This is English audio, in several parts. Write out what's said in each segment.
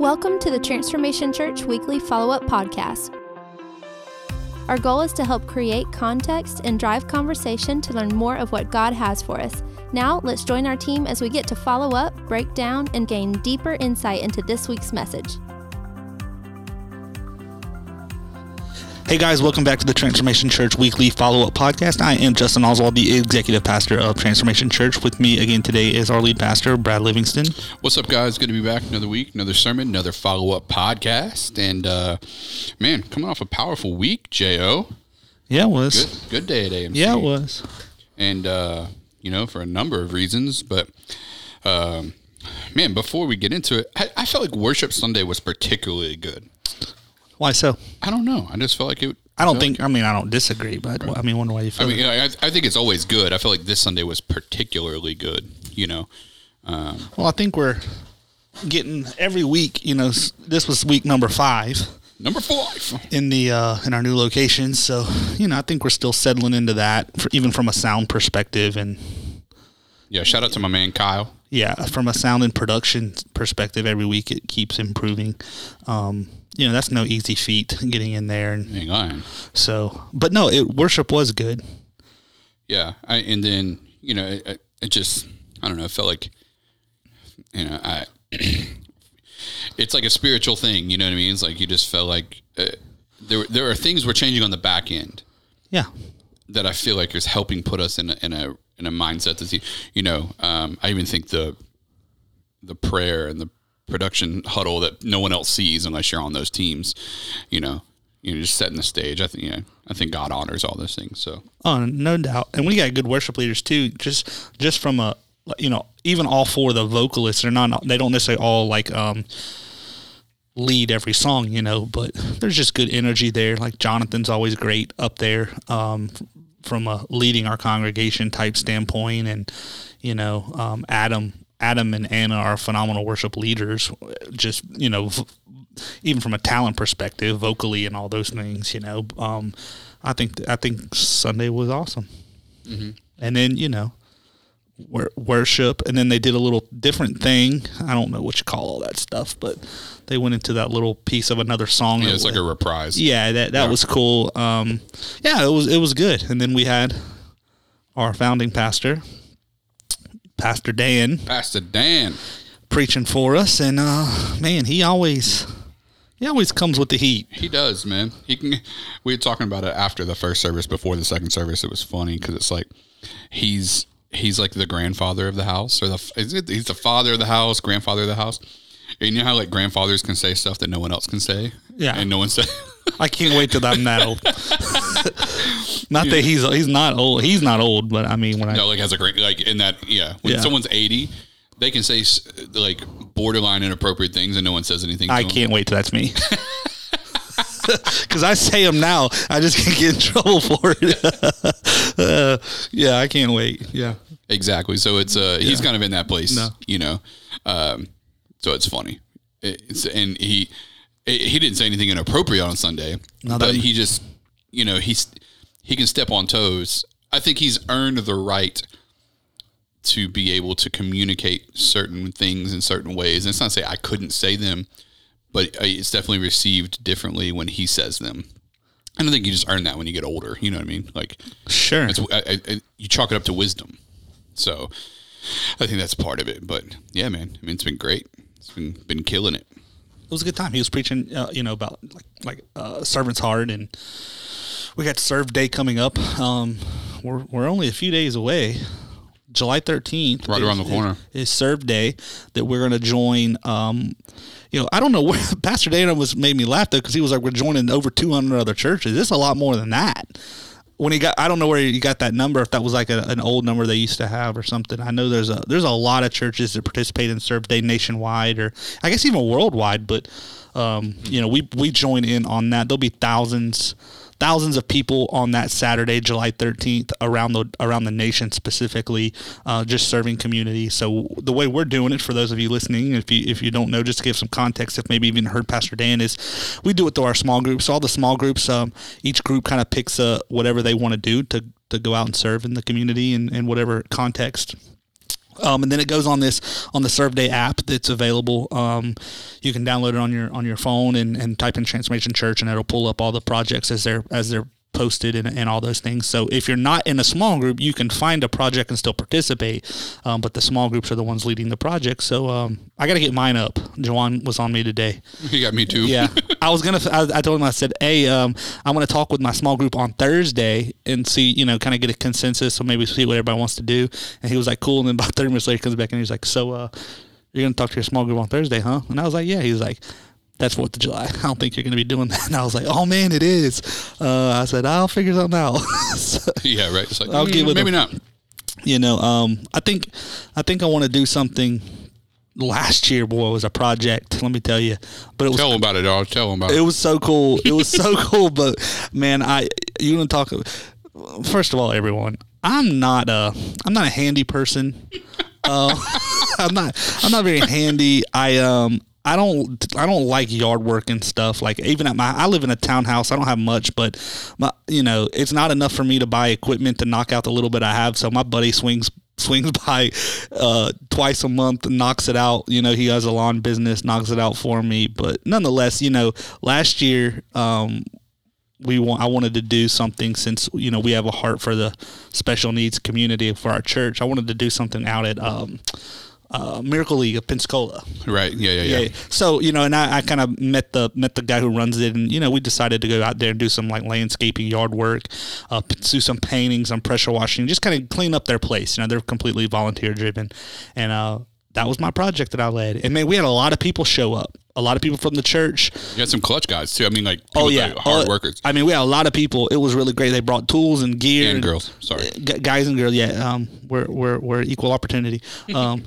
Welcome to the Transformation Church Weekly Follow Up Podcast. Our goal is to help create context and drive conversation to learn more of what God has for us. Now, let's join our team as we get to follow up, break down, and gain deeper insight into this week's message. Hey guys, welcome back to the Transformation Church Weekly Follow Up Podcast. I am Justin Oswald, the executive pastor of Transformation Church. With me again today is our lead pastor, Brad Livingston. What's up, guys? Good to be back another week, another sermon, another follow up podcast. And, uh, man, coming off a powerful week, J.O. Yeah, it was. Good, good day at AMC. Yeah, it was. And, uh, you know, for a number of reasons. But, um, man, before we get into it, I, I felt like Worship Sunday was particularly good. Why so? I don't know. I just felt like it. I don't think. I mean, I don't disagree, but I mean, wonder why you feel. I mean, that. you know, I, I think it's always good. I feel like this Sunday was particularly good. You know, um, well, I think we're getting every week. You know, this was week number five number five. in the uh, in our new location, so you know, I think we're still settling into that, for, even from a sound perspective and Yeah, shout out to my man Kyle. yeah, from a sound and production perspective, every week it keeps improving. Um, you know, that's no easy feat getting in there, and Hang on. so, but no, it worship was good. Yeah, I, and then you know, it, it just I don't know. It felt like you know, I it's like a spiritual thing. You know what I mean? It's like you just felt like uh, there there are things we're changing on the back end Yeah, that I feel like is helping put us in a, in a in a mindset to see. You know, um, I even think the the prayer and the production huddle that no one else sees unless you're on those teams. You know, you know, just setting the stage. I think you know, I think God honors all those things. So oh, no doubt, and we got good worship leaders too. Just just from a you know, even all four of the vocalists they're not they don't necessarily all like um lead every song, you know, but there's just good energy there. Like Jonathan's always great up there um, from a leading our congregation type standpoint, and you know, um, Adam, Adam and Anna are phenomenal worship leaders. Just you know, v- even from a talent perspective, vocally and all those things, you know, um, I think I think Sunday was awesome. And then you know, wor- worship, and then they did a little different thing. I don't know what you call all that stuff, but they went into that little piece of another song. yeah, it's like a reprise. yeah, that that Yeah. was cool. Um, yeah, it was it was good. And then we had our founding pastor, Pastor Dan, Pastor Dan. preaching for us, and uh, man, he always he always comes with the heat. He does, man. He can. We were talking about it after the first service, before the second service. It was funny because it's like he's he's like the grandfather of the house, or the is it, he's the father of the house, grandfather of the house. And you know how like grandfathers can say stuff that no one else can say. Yeah. and no one say. I can't wait till I'm that old. not that he's he's not old. He's not old, but I mean when I no, like has a great like in that yeah. When Yeah. someone's eighty, they can say like borderline inappropriate things, and no one says anything. To I them. can't wait till that's me. Because I say them now, I just can get in trouble for it. uh, yeah, I can't wait. Yeah. Exactly. So it's uh he's kind of in that place, No. you know. Um, so it's funny. It's and he he didn't say anything inappropriate on Sunday, No, but he just you know he's he can step on toes. I think he's earned the right to be able to communicate certain things in certain ways. And it's not to say I couldn't say them, but it's definitely received differently when he says them. I don't think you just earn that when you get older. You know what I mean? Like Sure. I, I- you chalk it up to wisdom. So I think that's part of it. But yeah, man, I mean, it's been great. It's been been killing it. it was a good time. He was preaching, uh, you know, about like like uh, servant's heart, and we got serve day coming up. Um, we're we're only a few days away. July thirteenth, Right around the corner. is serve day that we're going to join. Um, you know, I don't know where Pastor Dana was made me laugh though because he was like, "We're joining over two hundred other churches." Is a lot more than that. When he got, I don't know where he got that number. If that was like a, an old number they used to have or something. I know there's a there's a lot of churches that participate in Serve Day nationwide or I guess even worldwide. But um, you know, we we join in on that. There'll be thousands thousands of people on that Saturday, July 13th, around the around the nation specifically, uh, just serving community. So the way we're doing it, for those of you listening, if you if you don't know, just to give some context, if maybe even heard Pastor Dan, is we do it through our small groups. All the small groups, um, each group kind of picks uh, whatever they want to do to to go out and serve in the community in, in whatever context Um, and then it goes on this on the Serve Day app that's available. Um, you can download it on your on your phone and, and type in Transformation Church, and it'll pull up all the projects as they're as they're posted and, and all those things. So if you're not in a small group, you can find a project and still participate. Um, but the small groups are the ones leading the project. So um, I got to get mine up. Jawan was on me today. You got me too. Yeah, I was gonna. I, I told him I said, "Hey, um, I'm gonna talk with my small group on Thursday and see, you know, kind of get a consensus, so maybe see what everybody wants to do." And he was like, "Cool." And then about 30 minutes later, he comes back and he's like, "So, uh, you're gonna talk to your small group on Thursday, huh?" And I was like, "Yeah." He was like. That's Fourth of July. I don't think you're going to be doing that. And I was like, "Oh man, it is." Uh, I said, "I'll figure something out." So, Yeah, right. It's like I'll mm, get with maybe him. not. you know, um, I think, I think I want to do something. Last year, boy, was a project. Let me tell you, but it was Tell them about it, dog. Tell them about it it. was so cool. It was so cool. But man, I you want to talk? First of all, everyone, I'm not a I'm not a handy person. Uh, I'm not I'm not very handy. I um I don't I don't like yard work and stuff. Like even at my I live in a townhouse. I don't have much, but my you know it's not enough for me to buy equipment to knock out the little bit I have. So my buddy swings swings by uh, twice a month knocks it out. You know he has a lawn business, knocks it out for me. But nonetheless, you know last year um, we want I wanted to do something since you know we have a heart for the special needs community for our church. I wanted to do something out at um, uh, Miracle League of Pensacola. Right. Yeah, yeah, yeah. Yeah. So you know, and I, I kind of met the met the guy who runs it, and you know, we decided to go out there and do some like landscaping, yard work, uh, do some painting, some pressure washing, just kind of clean up their place. You know, they're completely volunteer driven, and uh, that was my project that I led. And man, we had a lot of people show up. A lot of people from the church. You had some clutch guys too. I mean, like Oh yeah, hard Oh, workers I mean, we had a lot of people. It was really great. They brought tools and gear and girls. Sorry. Guys and girls. Yeah, um, we're we're we're equal opportunity. Um,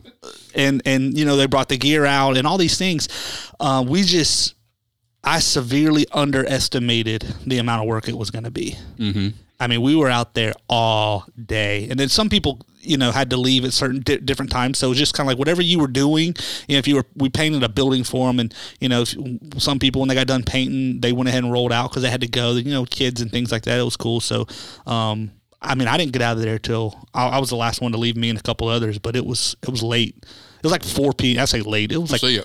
and and you know they brought the gear out and all these things. Uh, we just I severely underestimated the amount of work it was going to be. Mm-hmm. I mean, we were out there all day, and then some people, you know, had to leave at certain di- different times. So it was just kind of like whatever you were doing. You know, if you were, we painted a building for them, and you know, if, some people when they got done painting, they went ahead and rolled out because they had to go. You know, kids and things like that. It was cool. So, um, I mean, I didn't get out of there till I, I was the last one to leave. Me and a couple others, but it was it was late. It was like four p. I say late. It was like yeah,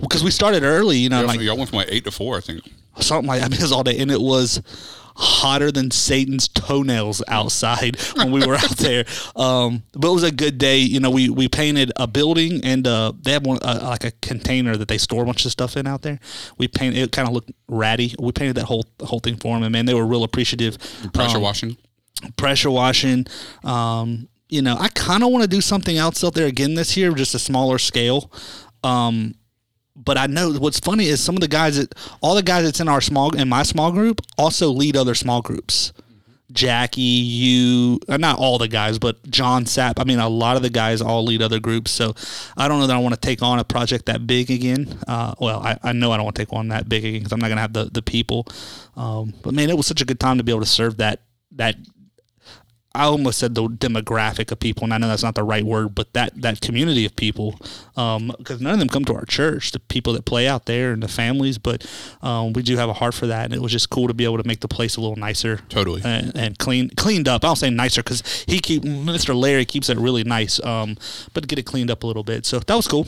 because we started early. You know, y'all, like y'all went from like eight to four, I think. something like I mean, it was all day, and it was hotter than Satan's toenails outside when we were out there. Um, but it was a good day. You know, we we painted a building, and uh, they have one uh, like a container that they store a bunch of stuff in out there. We painted it, kind of looked ratty. We painted that whole whole thing for them, and man, they were real appreciative. Pressure Um, washing. pressure washing. Um, you know, I kind of want to do something else out there again this year, just a smaller scale. Um, but I know what's funny is some of the guys that all the guys that's in our small in my small group also lead other small groups. Jackie, you, uh, not all the guys, but John Sapp. I mean, a lot of the guys all lead other groups. So I don't know that I want to take on a project that big again. Uh, well, I, I know I don't want to take on that big again because I'm not going to have the, the people. Um, but man, it was such a good time to be able to serve that that I almost said the demographic of people, and I know that's not the right word, but that that community of people, because none of them come to our church. The people that play out there and the families, but um, we do have a heart for that, and it was just cool to be able to make the place a little nicer, Totally. and, and clean cleaned up. I don't say nicer because he keep Mr. Larry keeps it really nice, um, but get it cleaned up a little bit. So that was cool.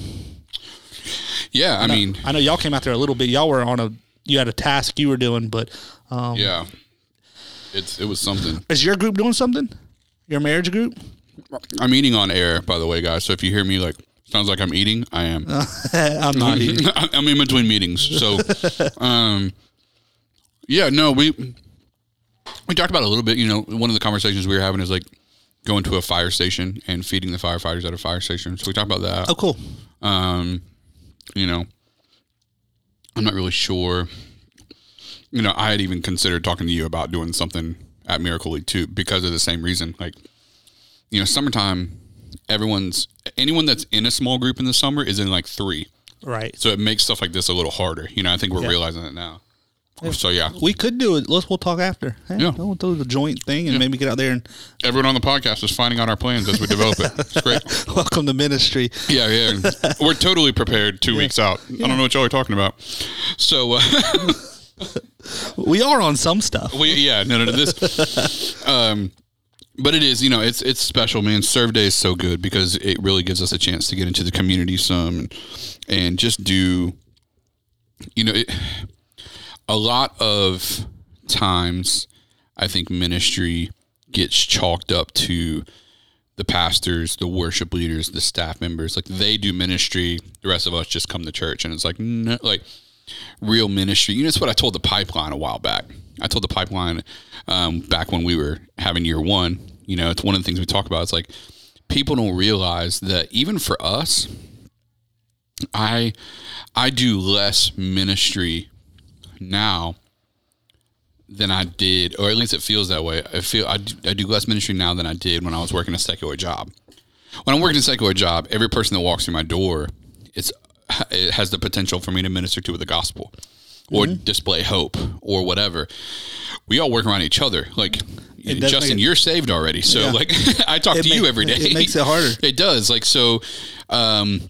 Yeah, I mean, I know y'all came out there a little bit. Y'all were on a you had a task you were doing, but um, yeah, it's it was something. is your group doing something? Your marriage group? I'm eating on air, by the way, guys. So if you hear me like sounds like I'm eating, I am. I'm not eating. I'm in between meetings, so um, yeah, no, we we talked about it a little bit. You know, one of the conversations we were having is like going to a fire station and feeding the firefighters at a fire station. So we talked about that. Oh, cool. Um, you know, I'm not really sure. You know, I had even considered talking to you about doing something at Miracle League too because of the same reason. Like, you know, summertime, everyone's anyone that's in a small group in the summer is in like three. Right. So it makes stuff like this a little harder. You know, I think we're Yeah. realizing it now. So yeah, We could do it. Let's we'll talk after. Hey, Yeah. We'll do the joint thing and maybe get out there and everyone on the podcast is finding out our plans as we develop it. It's great. welcome to ministry. Yeah, yeah. We're totally prepared two weeks out. I don't know what y'all are talking about. So, uh, We are on some stuff. we, yeah, no, no, no. This, um, but it is, you know, it's it's special, man. Serve Day is so good because it really gives us a chance to get into the community some and, and just do, you know, it, a lot of times I think ministry gets chalked up to the pastors, the worship leaders, the staff members. Like they do ministry, the rest of us just come to church, and it's like no, like real ministry. You know, it's what I told the pipeline a while back. I told the pipeline um, back when we were having year one. You know, it's one of the things we talk about. It's like people don't realize that even for us, I I do less ministry now than I did, or at least it feels that way. I feel I do, I do less ministry now than I did when I was working a secular job. When I'm working a secular job, every person that walks through my door, it's it has the potential for me to minister to with the gospel or Mm-hmm. display hope or whatever. We all work around each other. Like Justin, it- you're saved already. So Yeah. like I talk It to you every day. it makes it harder. It does. Like so um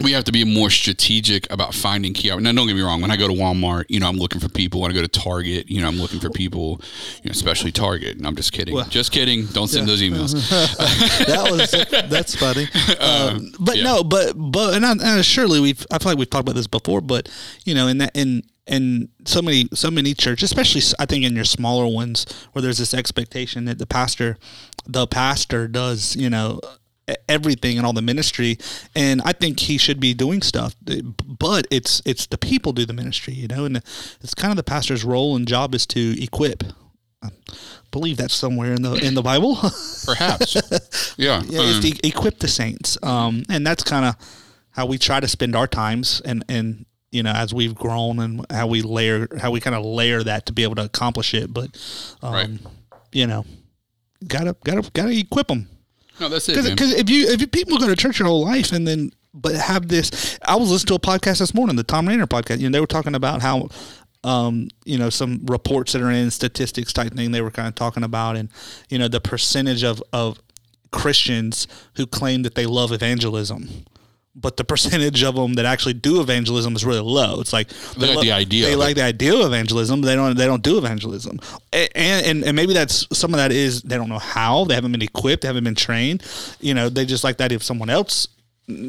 we have to be more strategic about finding key. Now, don't get me wrong. When I go to Walmart, you know, I'm looking for people. When I go to Target, you know, I'm looking for people, you know, especially Target. And I'm just kidding. just kidding. Don't send those emails. that was that's funny. Um, but yeah. no, but but and, I, and surely we've I feel like we've talked about this before. But you know, in that in in so many so many churches, especially I think in your smaller ones, where there's this expectation that the pastor, the pastor does you know everything and all the ministry and i think he should be doing stuff but it's it's the people do the ministry you know and it's kind of the pastor's role and job is to equip I believe that's somewhere in the in the bible Perhaps. Yeah. yeah, um, is to equip the saints. Um, and that's kind of how we try to spend our times and, and, you know, as we've grown and how we layer, how we kind of layer that to be able to accomplish it. But, um, Right. you know, gotta, gotta, gotta equip them. No, that's it. Cause, if you, if you, people go to church your whole life and then, but have this, I was listening to a podcast this morning, the Thom Rainer podcast, you know, they were talking about how, um, you know, some reports that are in statistics type thing they were kind of talking about, and you know, the percentage of of Christians who claim that they love evangelism, but the percentage of them that actually do evangelism is really low. It's like They like lo- the idea They like it. the idea of evangelism, but they don't. They don't do evangelism, and, and and maybe that's some of that is they don't know how. They haven't been equipped. They haven't been trained. You know, they just like that if someone else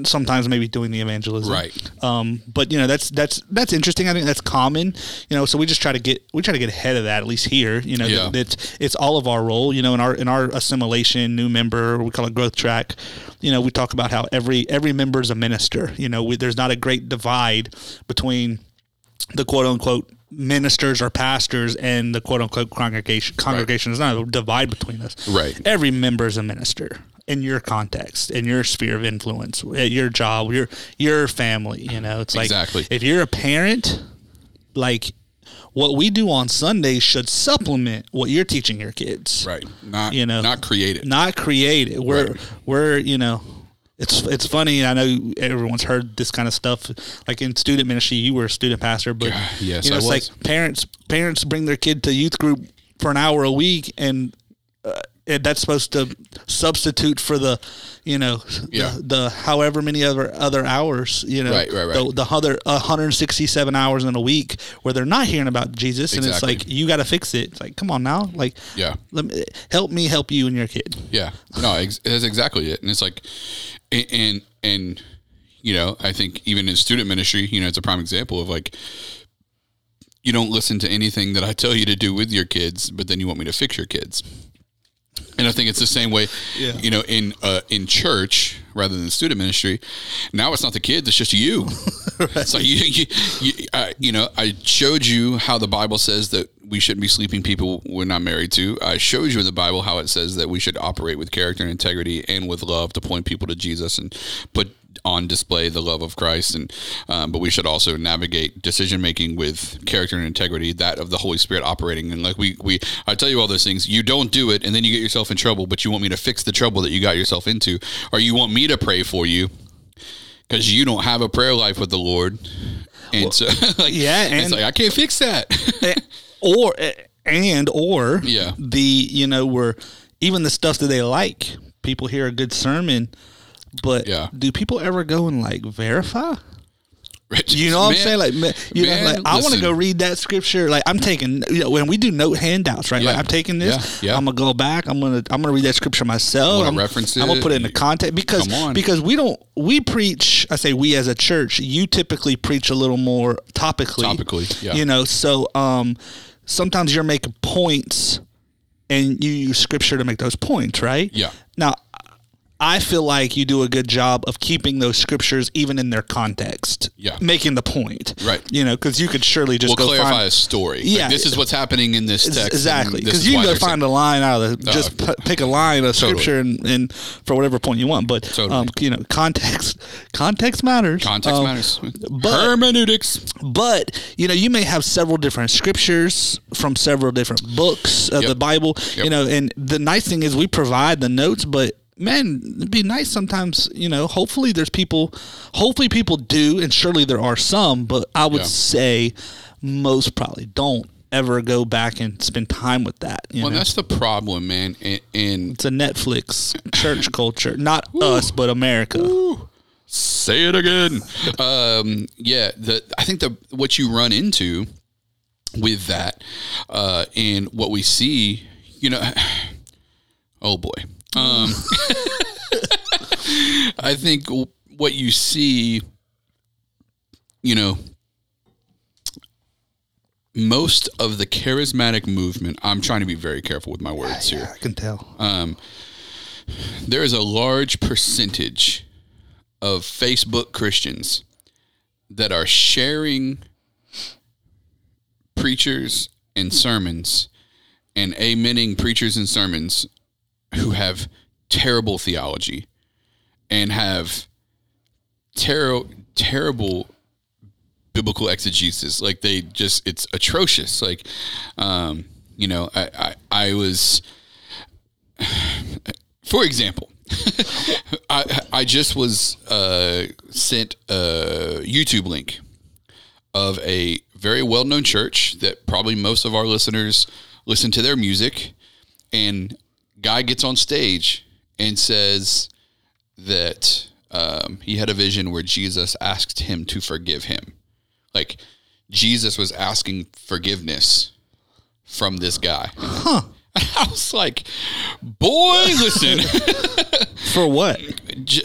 sometimes maybe doing the evangelism Right. um, but you know that's that's that's interesting. I think that's common. You know, so we just try to get we try to get ahead of that at least here. You know, Yeah. that it's it's all of our role. You know, in our in our assimilation new member, we call it growth track. You know, we talk about how every every member is a minister. You know, we, there's not a great divide between the quote unquote ministers or pastors and the quote unquote congregation. Congregation is not a divide between us. Right. Every member is a minister in your context, in your sphere of influence, at your job, your your family. You know, it's like Exactly. if you're a parent, like what we do on Sundays should supplement what you're teaching your kids. right. Not, You know, not creative. Not create it. We're Right. we're you know. It's it's funny. I know everyone's heard this kind of stuff. Like in student ministry, you were a student pastor, but yes, you know, it's like parents parents bring their kid to youth group for an hour a week, and uh, and that's supposed to substitute for the, you know, Yeah. the, the however many other other hours, you know, Right, right, right. The, the other 167 hours in a week where they're not hearing about Jesus, and it's like you got to fix it. It's like, come on now, like, Yeah. let me help me help you and your kid. Yeah, no, ex- that's exactly it. And it's like, and, and and you know, I think even in student ministry, you know, it's a prime example of like, you don't listen to anything that I tell you to do with your kids, but then you want me to fix your kids. And I think it's the same way, Yeah. you know, in uh, in church rather than student ministry. Now it's not the kids; it's just you. So you, you, you, uh, you know, I showed you how the Bible says that we shouldn't be sleeping people we're not married to. I showed you in the Bible how it says that we should operate with character and integrity and with love to point people to Jesus and put on display the love of Christ. And um, but we should also navigate decision making with character and integrity, that of the Holy Spirit operating. And like we we I tell you all those things, you don't do it, and then you get yourself in trouble. But you want me to fix the trouble that you got yourself into, or you want me to pray for you because you don't have a prayer life with the Lord. And so, like, yeah, it's and- like I can't fix that. or and or Yeah. the you know where even the stuff that they like people hear a good sermon but Yeah. do people ever go and like verify Right. You know what I'm saying? Like, man, you know, like I want to go read that scripture. Like, I'm taking, you know, when we do note handouts, right? Like, I'm taking this. Yeah, yeah. I'm gonna go back. I'm gonna, I'm gonna read that scripture myself. I'm, reference I'm gonna put it into context because because we don't we preach. I say we as a church. You typically preach a little more topically. Topically, yeah. You know, so um, sometimes you're making points, and you use scripture to make those points, right? Yeah. Now, I feel like you do a good job of keeping those scriptures even in their context. Yeah. Making the point. Right. You know, because you could surely just We'll go clarify find a story. Like, Yeah. this is what's happening in this text. exactly because you can go they're saying- find a line out of the, just Uh, p- pick a line of totally. scripture and, and for whatever point you want. But Totally. um, you know, context context matters. Context Um, matters. but- Hermeneutics. But you know, you may have several different scriptures from several different books of Yep. the Bible. Yep. You know, and the nice thing is we provide the notes, but man, it'd be nice sometimes. You know, hopefully there's people. Hopefully people do, and surely there are some. But I would Yeah. say most probably don't ever go back and spend time with that. You Well, know? that's the problem, man. And, and It's a Netflix church culture, not us, but America. say it again. um, yeah, the I think the what you run into with that, uh, and what we see, you know, oh boy, um, I think what you see, you know, most of the charismatic movement. I'm trying to be very careful with my words here I can tell. um, there is a large percentage of Facebook Christians that are sharing preachers and sermons and amening preachers and sermons who have terrible theology and have ter- terrible biblical exegesis. Like they just it's atrocious. Like um you know i i, I was for example, I I just was uh, sent a YouTube link of a very well known church that probably most of our listeners listen to their music, and guy gets on stage and says that um, he had a vision where Jesus asked him to forgive him, like Jesus was asking forgiveness from this guy. Huh. I was like, boy, listen. For what?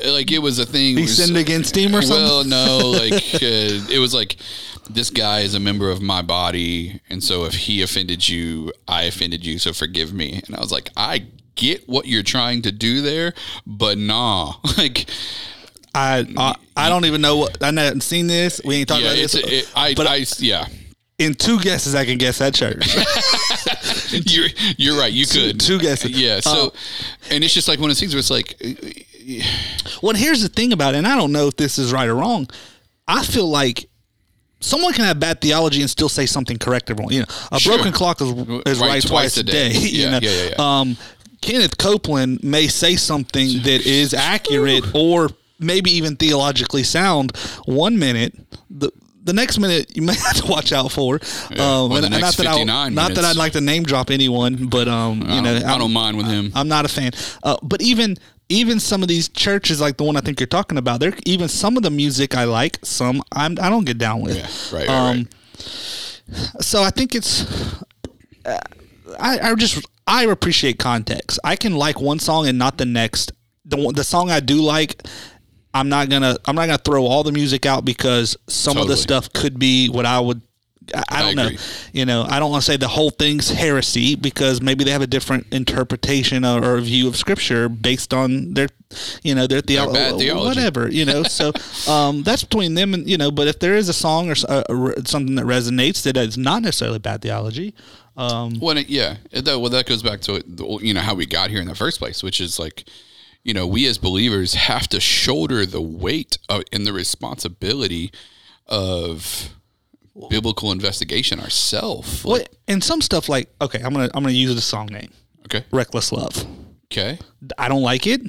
Like it was a thing. He was- sinned against him or something? Well, no, like uh, it was like this guy is a member of my body, and so if he offended you, I offended you, so forgive me. And I was like, I get what you're trying to do there, but nah, like I, I I don't even know what I haven't seen this. We ain't talking yeah, about this. it, I, but I, yeah. in two guesses, I can guess that church. You're you're right. You could two guesses. Yeah. So, Uh, and it's just like one of those things where it's like, well, here's the thing about it, and I don't know if this is right or wrong. I feel like someone can have bad theology and still say something correct. Everyone, you know, a Sure. broken clock is, is right, twice, a day. you Yeah, know? yeah, yeah, yeah. Um, Kenneth Copeland may say something that is accurate or maybe even theologically sound one minute. The the next minute you may have to watch out for. Um, or the and, not that I 59 not that. I'd like to name drop anyone, but um, you I know, don't, I don't mind with him. I'm not a fan. Uh, but even even some of these churches, like the one I think you're talking about, there even some of the music I like, some I'm I don't get down with. Yeah, right, right, right. So I think it's. Uh, I I just I appreciate context. I can like one song and not the next. The the song I do like. I'm not gonna I'm not gonna throw all the music out because some of the stuff could be what I would I, don't know. You know, I don't want to say the whole thing's heresy because maybe they have a different interpretation or, or view of scripture based on their, you know, their, theo- bad theology. whatever. You know, so um, that's between them and you know. But if there is a song or uh, something that resonates that is not necessarily bad theology, um, Well, it- yeah. It- that- well, that goes back to you know how we got here in the first place, which is like, you know, we as believers have to shoulder the weight of, and the responsibility of biblical investigation ourselves. what and some stuff like okay, I'm gonna I'm gonna use the song name, Okay. "Reckless Love." Okay. I don't like it.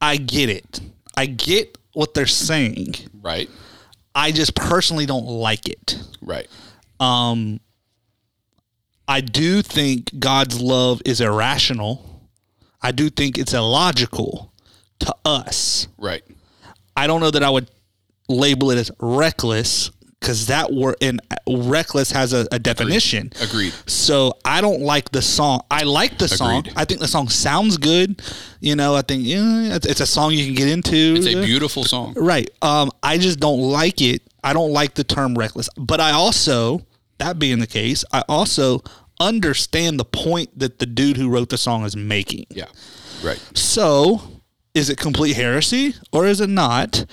I get it. I get what they're saying. Right. I just personally don't like it. Right. Um, I do think God's love is irrational. I do think it's illogical to us. Right. I don't know that I would label it as reckless because that word in reckless has a, a definition. Agreed. So I don't like the song. I like the song. Agreed. I think the song sounds good. You know, I think yeah, it's, it's a song you can get into. It's a beautiful song. Right. Um, I just don't like it. I don't like the term reckless. But I also, that being the case, I also understand the point that the dude who wrote the song is making. Yeah. Right. So, is it complete heresy or is it not?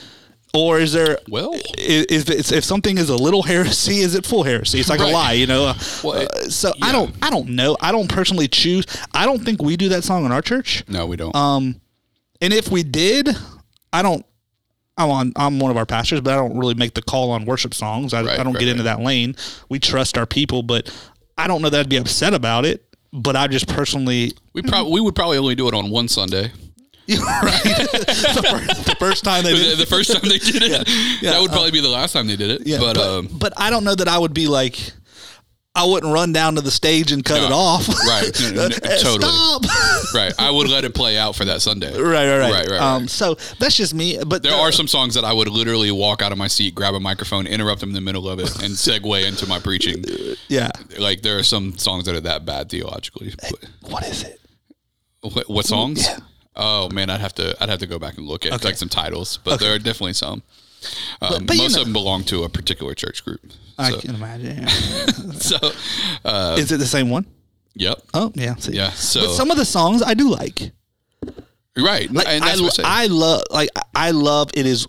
Or is there Well- is, is if something is a little heresy, is it full heresy? It's like Right. a lie, you know. Well, it- Uh, so I don't I don't know. I don't personally choose. I don't think we do that song in our church. No, we don't. Um, and if we did, I don't. I'm on. I'm one of our pastors, but I don't really make the call on worship songs. I, Right, I don't right, get into that lane. We trust our people, but I don't know that I'd be upset about it. But I just personally, we probably we would probably only do it on one Sunday. right? the, first, the first time they The, did, the first time they did it, Yeah, that would probably be the last time they did it. yeah, but, but, um, but I don't know that I would be like. I wouldn't run down to the stage and cut No. it off. Right. No, no, totally. Stop. right, I would let it play out for that Sunday. right, right, right. Right, right, Um, right. so that's just me. But There the- are some songs that I would literally walk out of my seat, grab a microphone, interrupt them in the middle of it, and segue into my preaching. yeah. Like there are some songs that are that bad theologically. What is it? What, what songs? Yeah. Oh man, I'd have to I'd have to go back and look at Okay. like some titles, but there are definitely some. Um, but you most know- of them belong to a particular church group. I So, can imagine. so uh, is it the same one? yep, Oh yeah, see. yeah. So but some of the songs I do like. right, Like and I, I'm. I love like I love it is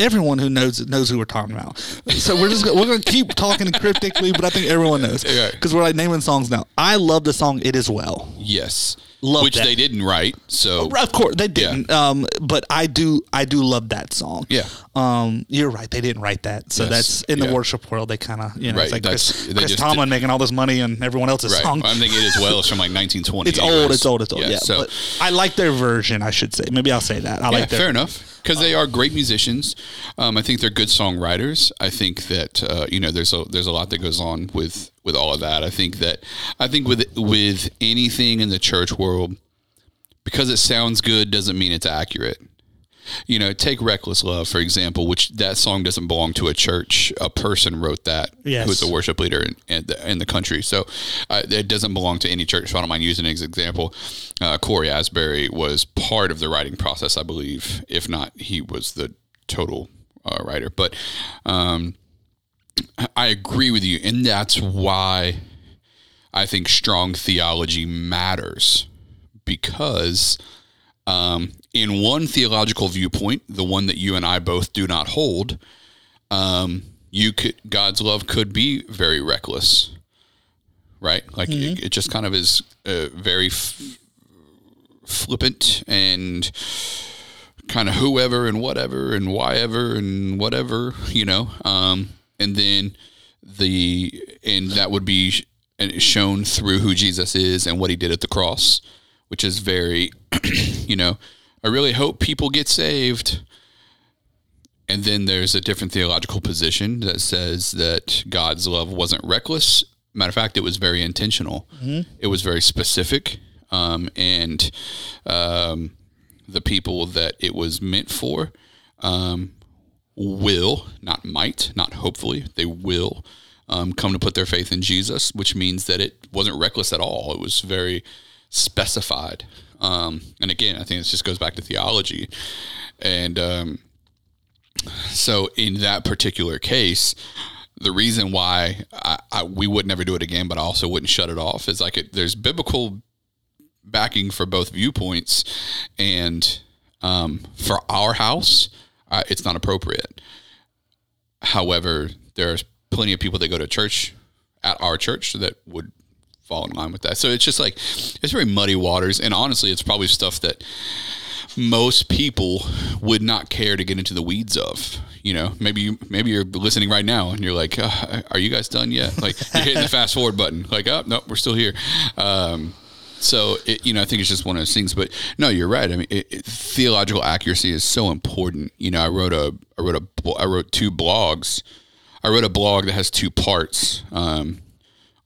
everyone who knows knows who we're talking about. So we're just we're gonna keep talking cryptically, but I think everyone knows because we're like naming songs now. I love the song "It Is Well." yes, Love which that. they didn't write. So Of course they didn't, um, but I do I do love that song. Yeah. um, you're right. They didn't write that, so Yes. that's in the Yeah. worship world. They kind of you know Right, it's like that's- Chris, Chris Tomlin making all this money and everyone else's right, song. I'm thinking "It Is well is from like 1920. It's old. It's old. It's old. Yeah. so but I like their version. I should say. Maybe I'll say that. I yeah, like their. fair enough. Because they are great musicians. Um, I think they're good songwriters. I think that uh, you know there's a there's a lot that goes on with with all of that. I think that I think with with anything in the church world, because it sounds good doesn't mean it's accurate. You know, take "Reckless Love" for example, which that song doesn't belong to a church. A person wrote that, Yes. who's a worship leader in, in, the, in the country. So uh, it doesn't belong to any church. So I don't mind using it as an example. Uh, Cory Asbury was part of the writing process, I believe. If not, he was the total uh, writer. But um, I agree with you, and that's why I think strong theology matters because um, in one theological viewpoint, the one that you and I both do not hold, um, you could God's love could be very reckless, right? Like it, it just kind of is uh, very f- flippant and kind of whoever and whatever and why ever and whatever, you know. Um, and then the and that would be shown through who Jesus is and what he did at the cross, which is very, you know, I really hope people get saved. And then there's a different theological position that says that God's love wasn't reckless. Matter of fact, it was very intentional. It was very specific, um, and um, the people that it was meant for um, will, not might, not hopefully, they will um, come to put their faith in Jesus, which means that it wasn't reckless at all. It was very specified. Um, and again, I think this just goes back to theology. And um, so, in that particular case, the reason why I, I, we would never do it again, but I also wouldn't shut it off is like it, there's biblical backing for both viewpoints, and um, for our house, uh, it's not appropriate. However, there's plenty of people that go to church at our church that would fall in line with that. So it's just like it's very muddy waters, and honestly, it's probably stuff that most people would not care to get into the weeds of. You know, maybe you maybe you're listening right now and you're like, uh, "Are you guys done yet?" Like you're hitting the fast forward button. Like, "Oh, no, we're still here." Um, so it, you know, I think it's just one of those things. But no, you're right. I mean, it, it, theological accuracy is so important. You know, I wrote a I wrote a I wrote two blogs. I wrote a blog that has two parts. Um,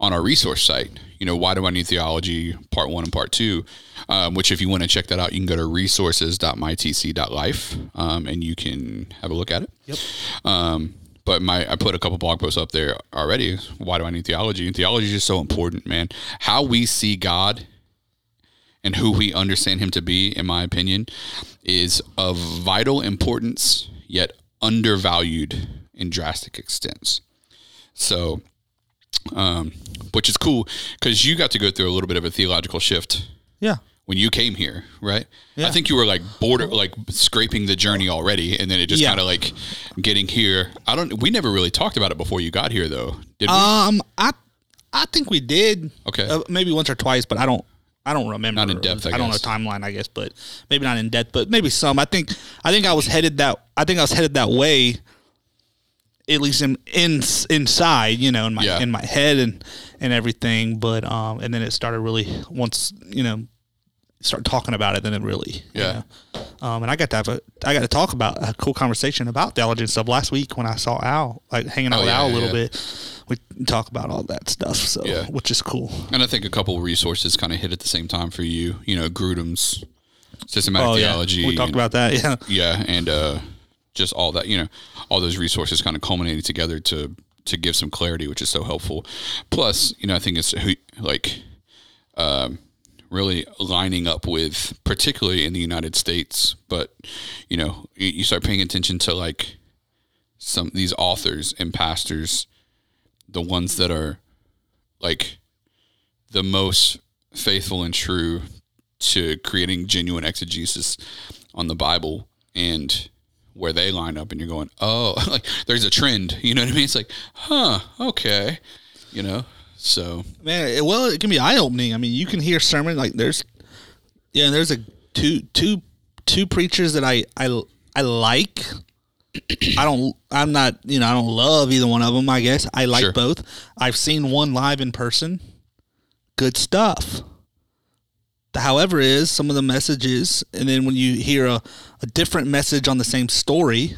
on our resource site. You know, why do I need theology? Part one and part two. Um, which, if you want to check that out, you can go to resources.mytc.life um, and you can have a look at it. Yep. Um, but my I put a couple blog posts up there already. Why do I need theology? And theology is just so important, man. How we see God and who we understand him to be, in my opinion, is of vital importance, yet undervalued in drastic extents. So, um, which is cool because you got to go through a little bit of a theological shift Yeah. when you came here, right? Yeah. I think you were like border, like scraping the journey already, and then it just Yeah. kind of like getting here. I don't. We never really talked about it before you got here, though. Did we? Um, I I think we did. Okay. Uh, maybe once or twice, but I don't. I don't remember. Not in depth, I don't know timeline. I guess, but maybe not in depth. But maybe some. I think. I think I was headed that. I think I was headed that way. At least in, in inside, you know, in my Yeah. in my head and and everything. But um, and then it started really once you know, start talking about it. Then it really you Yeah. know. Um, and I got to have a, I got to talk about a cool conversation about theology and stuff last week when I saw Al, like hanging out Oh, with yeah, Al a little yeah. bit. We talk about all that stuff, so Yeah. which is cool. and I think a couple resources kind of hit at the same time for you. You know, Grudem's systematic Oh theology. we talked and- about that. Yeah, yeah, and uh, just all that. You know, all those resources kind of culminating together to to give some clarity, which is so helpful. Plus, you know, I think it's like um, really lining up with, particularly in the United States, but you know, you, you start paying attention to like some these authors and pastors, the ones that are like the most faithful and true to creating genuine exegesis on the Bible and where they line up and you're going, oh, like there's a trend, you know what I mean? It's like, huh, okay, you know, so man. It, well, it can be eye opening. I mean, you can hear sermon like there's, yeah, there's a two two two preachers that I I I like. I don't. I'm not. You know, I don't love either one of them. I guess I like Sure. both. I've seen one live in person. Good stuff. The however is some of the messages, and then when you hear a, a different message on the same story,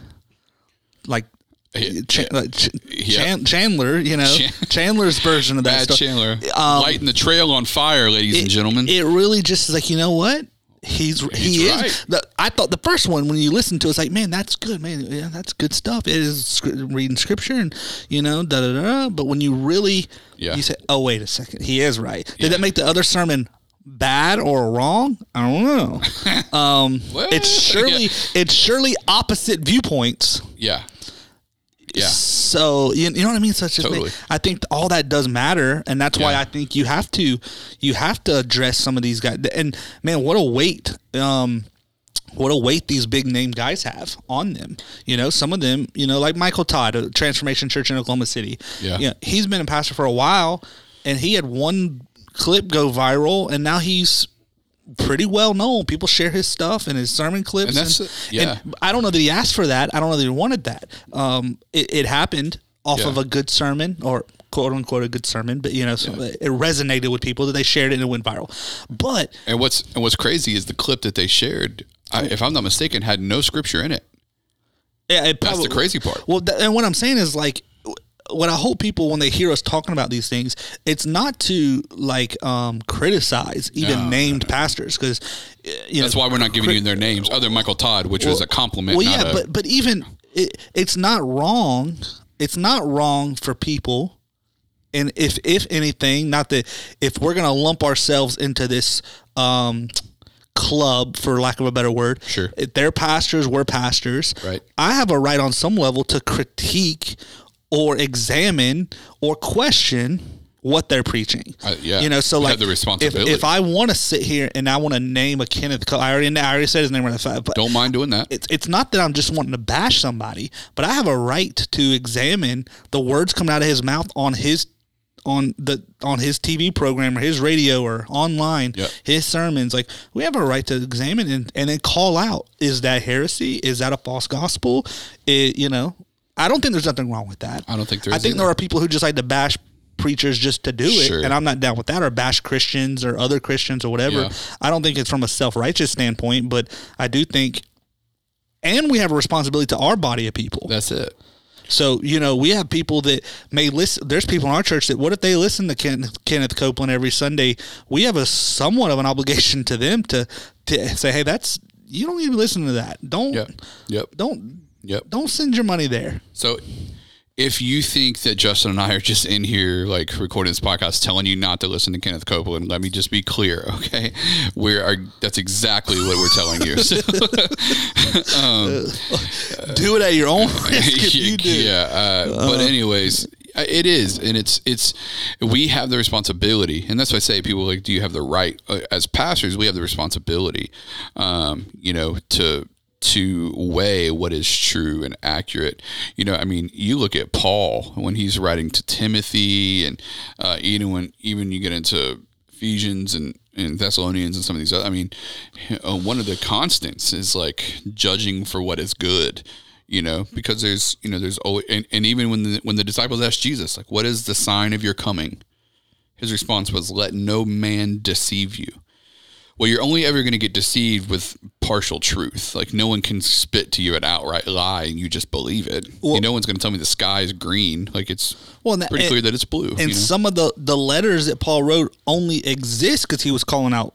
like Yeah, yeah. Ch- Yeah. Chandler, you know, Chan- Chandler's version of that Bad. Chandler Um, lighting the trail on fire, ladies and gentlemen. It really just is like, you know what? He's, he is. right. The, I thought the first one when you listen to it, it's like, man, that's good, man. Yeah, that's good stuff. It is sc- reading scripture and you know, da da da. But when you really, Yeah. you say, oh wait a second, he is right. Did that make the other sermon bad or wrong? I don't know. um, Well, it's surely yeah. it's surely opposite viewpoints. yeah, yeah, So you, you know what I mean. So Totally. I think all that does matter, and that's why I think you have to you have to address some of these guys. And man, what a weight! Um, what a weight these big name guys have on them. You know, some of them, you know, like Michael Todd, of Transformation Church in Oklahoma City. Yeah. You know, he's been a pastor for a while, and he had one clip go viral, and now he's pretty well known. People share his stuff and his sermon clips. And that's- yeah. and I don't know that he asked for that. I don't know that he wanted that. Um, it, it happened off Yeah. of a good sermon or quote unquote a good sermon, but you know, so it resonated with people that they shared it and it went viral. But And what's and what's crazy is the clip that they shared. I, if I'm not mistaken, had no scripture in it. yeah, it That's the crazy part. Well, th- and what I'm saying is like, what I hope people when they hear us talking about these things, it's not to like um, criticize even No, named pastors because you know, That's why we're not giving you their names, other than Michael Todd, which was a compliment. Well, yeah, a- but but even it, it's not wrong. It's not wrong for people, and if if anything, not that if we're gonna lump ourselves into this um, club, for lack of a better word, Sure. if they're pastors, we're pastors. Right. I have a right on some level to critique or examine or question what they're preaching. Uh, yeah. You know, so like the if, responsibility. if I want to sit here and I want to name a Kenneth, Cole, I already I already said his name right off, but don't mind doing that. it's it's not that I'm just wanting to bash somebody, but I have a right to examine the words coming out of his mouth on his on the on his TV program or his radio or online, Yep. his sermons. Like we have a right to examine and, and then call out: is that heresy? Is that a false gospel? It, you know, I don't think there's nothing wrong with that. I don't think there I think either. there are people who just like to bash preachers just to do it, Sure. and I'm not down with that. Or bash Christians or other Christians or whatever. Yeah. I don't think it's from a self righteous standpoint, but I do think, and we have a responsibility to our body of people. That's it. So you know, we have people that may listen. There's people in our church that what if they listen to Ken, Kenneth Copeland every Sunday? We have a somewhat of an obligation to them to to say, hey, that's you don't even listen to that. Don't Yep. Yep. don't Yep. don't send your money there. So if you think that Justin and I are just in here like recording this podcast telling you not to listen to Kenneth Copeland, let me just be clear, okay? We are that's exactly what we're telling you. So, Do it at your own risk you yeah, uh, but anyways, it is, and it's it's we have the responsibility, and that's why I say people like, do you have the right uh, as pastors? We have the responsibility, um, you know, to to weigh what is true and accurate. You know, I mean, you look at Paul when he's writing to Timothy, and uh, even when even you get into Ephesians and, and Thessalonians and some of these other, I mean, uh, one of the constants is like judging for what is good, you know, because there's, you know, there's always, and, and even when the, when the disciples asked Jesus, like, what is the sign of your coming? His response was, let no man deceive you. Well, you're only ever going to get deceived with partial truth. Like no one can spit to you an outright lie and you just believe it. Well- no one's going to tell me the sky is green. Like it's Well, that- pretty and- clear that it's blue. And you know? some of the the letters that Paul wrote only exist because he was calling out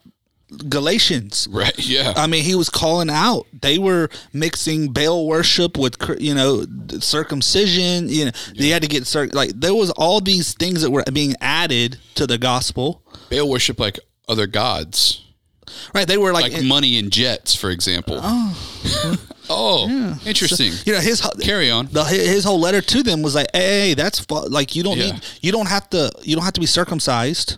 Galatians. right? Yeah. I mean, he was calling out. They were mixing Baal worship with, you know, circumcision. You know, they had to get cir- like there was all these things that were being added to the gospel. Baal worship like other gods. Right? They were like, like money and jets, for example. Oh, interesting. you know, his Carry on. The, his whole letter to them was like, "Hey, that's like you don't Yeah. need, you don't have to, you don't have to be circumcised.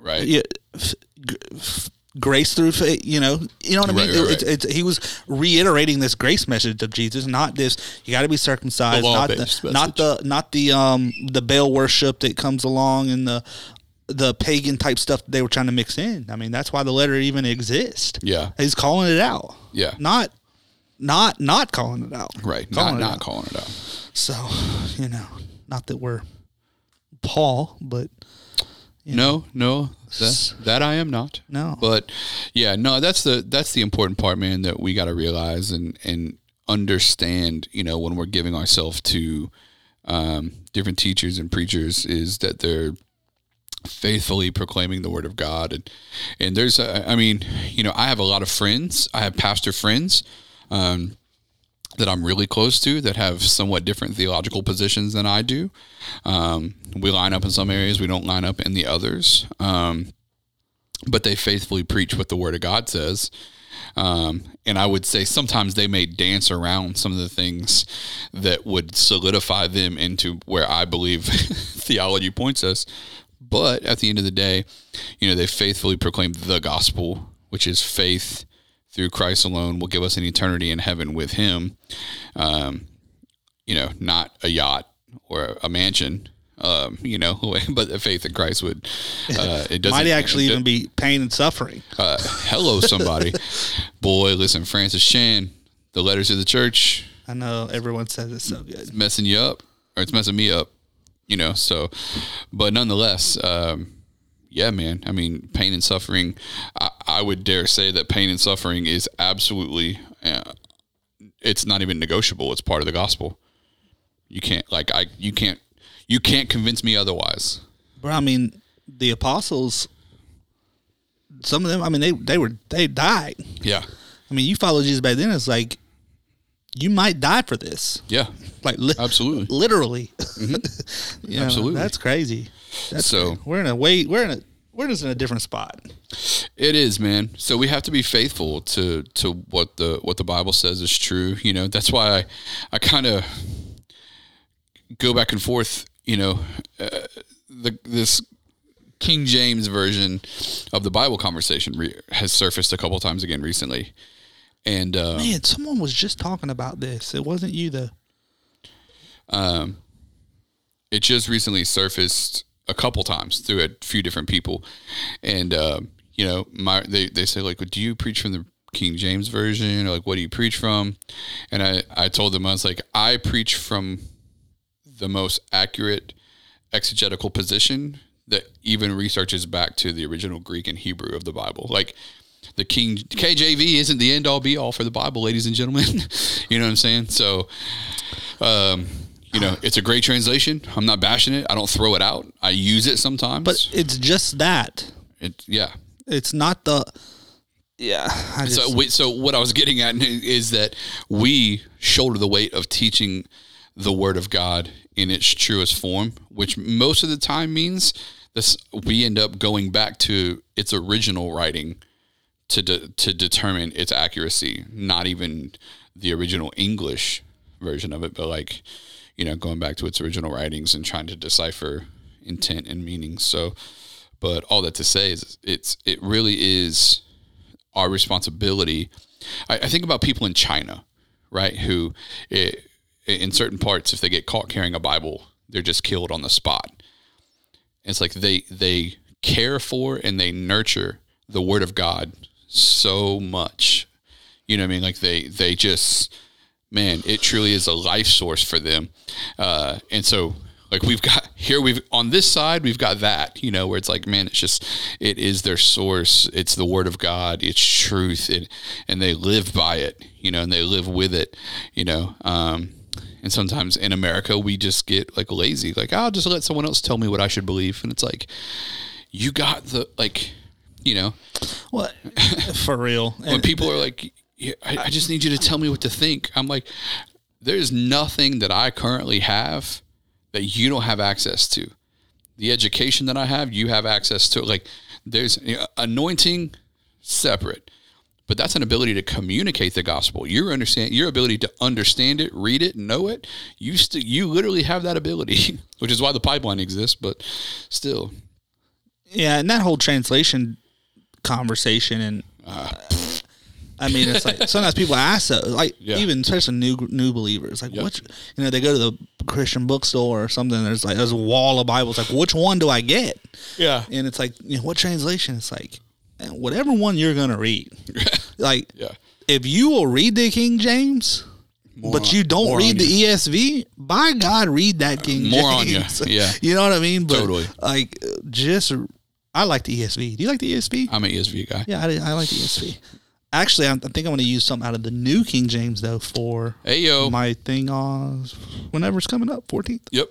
right. you, f, g- f, grace through faith. You know, you know what I mean. Right, right, It's, it's, he was reiterating this grace message of Jesus, not this. You got to be circumcised, The not the, not the not the um the Baal worship that comes along and the the pagan type stuff they were trying to mix in. I mean, that's why the letter even exists. Yeah. he's calling it out. Yeah. not not not calling it out. Right. Calling Not not out. calling it out. So you know, not that we're Paul, but No, no, that, that I am not. No. but yeah, no, that's the that's the important part, man. That we got to realize and and understand. You know, when we're giving ourselves to um, different teachers and preachers, is that they're faithfully proclaiming the word of God. And and there's, a, I mean, you know, I have a lot of friends. I have pastor friends. Um, that I'm really close to that have somewhat different theological positions than I do. Um, we line up in some areas, we don't line up in the others. Um, but they faithfully preach what the Word of God says. Um, and I would say sometimes they may dance around some of the things that would solidify them into where I believe theology points us. But at the end of the day, you know, they faithfully proclaim the gospel, which is faith through Christ alone will give us an eternity in heaven with Him. Um, you know, not a yacht or a mansion. Um, you know, but the faith in Christ would. Uh, it doesn't might actually it- even be pain and suffering. uh, hello, somebody. Boy, listen, Francis Chan, the letters to the church, I know everyone says it's so good. messing you up, or it's messing me up, you know. So, but nonetheless, um, yeah, man. I mean, pain and suffering. I, I would dare say that pain and suffering is absolutely. Uh, it's not even negotiable. It's part of the gospel. You can't like I. You can't. You can't convince me otherwise. but I mean, the apostles, some of them, I mean, they they were they died. Yeah. I mean, you follow Jesus back then. It's like you might die for this, Yeah. like li- Absolutely. literally. You know, Absolutely. that's crazy. That's So- crazy. we're in a way we're in a we're just in a different spot. It is, man. So we have to be faithful to to what the what the Bible says is true. You know, that's why I I kind of go back and forth. You know, uh, the this King James version of the Bible conversation re- has surfaced a couple times again recently, and uh, Man, someone was just talking about this. It wasn't you, though. um, it just recently surfaced a couple times through a few different people, and uh, you know, my they they say like, do you preach from the King James version or like what do you preach from? And I I told them I was like, I preach from the most accurate exegetical position that even researches back to the original Greek and Hebrew of the Bible, like. The King KJV isn't the end all be all for the Bible, ladies and gentlemen. you know what I'm saying? So, um, You know, it's a great translation. I'm not bashing it. I don't throw it out. I use it sometimes. But it's just that. it, yeah. It's not the. Yeah. Just, So, we, so what I was getting at is that we shoulder the weight of teaching the Word of God in its truest form, which most of the time means this we end up going back to its original writing to de, to determine its accuracy, not even the original English version of it, but like you know going back to its original writings and trying to decipher intent and meaning. So, but all that to say is it's it really is our responsibility. I, I think about people in China, right? Who, eh, in certain parts, if they get caught carrying a Bible, they're just killed on the spot. It's like they they care for and they nurture the Word of God so much. You know what I mean? Like they they just man, it truly is a life source for them. Uh, and so like we've got here we've on this side we've got that you know where it's like man it's just it is their source it's the word of god it's truth it, and they live by it you know and they live with it you know um, and sometimes in america we just get like lazy like i'll just let someone else tell me what i should believe and it's like you got the like you know what? For real. when And people are like, yeah, I, I just need you to tell me what to think. I'm like, there's nothing that I currently have that you don't have access to. The education that I have, you have access to. Like, there's you know, anointing separate, but that's an ability to communicate the gospel. Your understand, your ability to understand it, read it, know it. You st- you literally have that ability, which is why the pipeline exists. But still, yeah, and that whole translation conversation and. Uh, I mean, it's like sometimes people ask that, like Yeah. even especially new new believers, like Yep. which you know they go to the Christian bookstore or something. There's like there's a wall of Bibles. Like which one do I get? yeah, And it's like you know what translation? It's like whatever one you're gonna read. like yeah. if you will read the King James, but you don't read on the ESV, by God, read that King More on James. you, yeah. you know what I mean. But Totally. Like just, I like the ESV. Do you like the ESV? I'm an ESV guy. Yeah, I, I like the ESV. Actually, I'm, I think I'm going to use something out of the new King James though for Hey yo, my thing on whenever it's coming up, 14th. yep.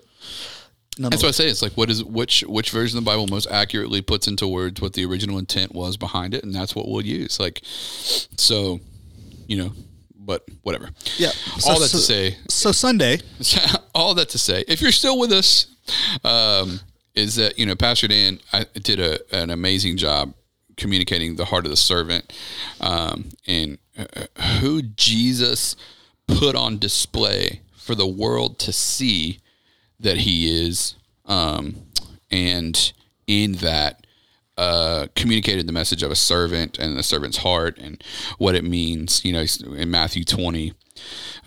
That's what I say. It's like what is which which version of the Bible most accurately puts into words what the original intent was behind it, and that's what we'll use. Like, so, you know, but whatever. Yeah. All So- that so- to say, So Sunday, all that to say, if you're still with us, um, is that you know Pastor Dan I did a an amazing job communicating the heart of the servant um, and uh, who Jesus put on display for the world to see that he is, um, and in that uh, communicated the message of a servant and the servant's heart and what it means. You know, in Matthew twenty,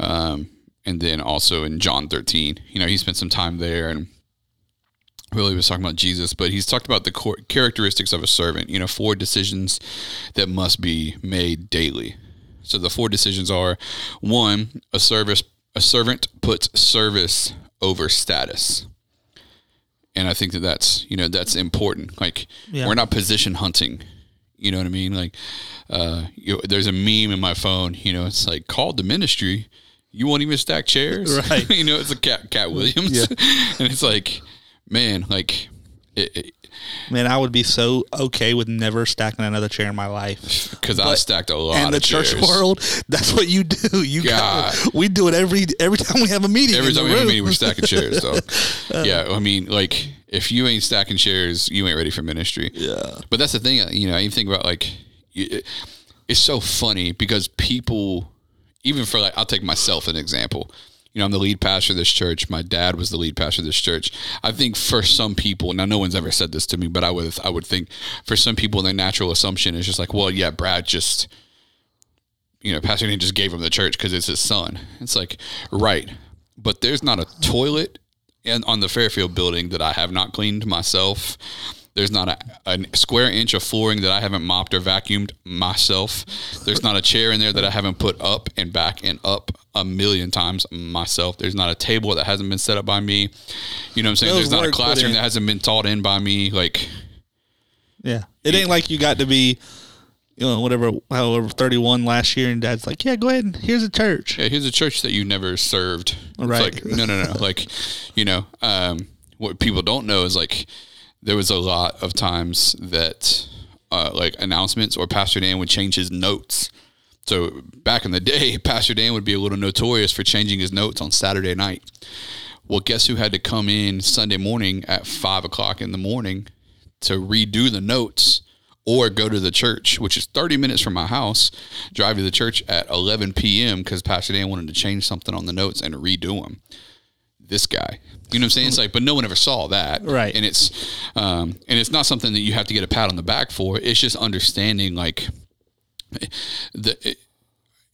um, and then also in John thirteen. You know, he spent some time there and really was talking about Jesus, but he's talked about the characteristics of a servant. You know, four decisions that must be made daily. So the four decisions are: one, a service, a servant puts service over status, and I think that that's you know that's important. Like Yeah. we're not position hunting. You know what I mean? Like, uh, you there's a meme in my phone. You know, it's like called the ministry. You won't even stack chairs, Right. you know, it's a cat, Katt Williams, and it's like, man, like, it, it, man, I would be so okay with never stacking another chair in my life. because I stacked a lot chairs. and in the of church world, that's what you do. You got, God. we do it every every time we have a meeting. Every time we have a meeting, we're stacking chairs. So, uh. yeah, I mean, like, if you ain't stacking chairs, you ain't ready for ministry. Yeah. But that's the thing, uh, you know. You think about like, you- it's so funny because people, even for like, I'll take myself an example. You know, I'm the lead pastor of this church. My dad was the lead pastor of this church. I think for some people, now no one's ever said this to me, but I would I would think for some people, their natural assumption is just like, well, yeah, Brad just you know, Pastor Dan just gave him the church because it's his son. It's like, right. But there's not a toilet in, on the Fairfield building that I have not cleaned myself. There's not a, a square inch of flooring that I haven't mopped or vacuumed myself. There's not a chair in there that I haven't put up and back and up a million times myself. There's not a table that hasn't been set up by me. You know what I'm saying? There's not a classroom that hasn't been taught in by me. Like, Yeah. It ain't like you got to be you know, whatever, however, 31 last year, and dad's like, yeah, go ahead and here's a church. Yeah, here's a church that you never served. It's Right. like, no, no, no. like, you know, um, what people don't know is like there was a lot of times that uh, like announcements or Pastor Dan would change his notes. So back in the day, Pastor Dan would be a little notorious for changing his notes on Saturday night. Well, guess who had to come in Sunday morning at five o'clock in the morning to redo the notes or go to the church, which is 30 minutes from my house, drive to the church at 11 p.m. because Pastor Dan wanted to change something on the notes and redo them. This guy, you know what I'm saying? It's like, but no one ever saw that, Right. And it's, um, and it's not something that you have to get a pat on the back for. It's just understanding, like, the it,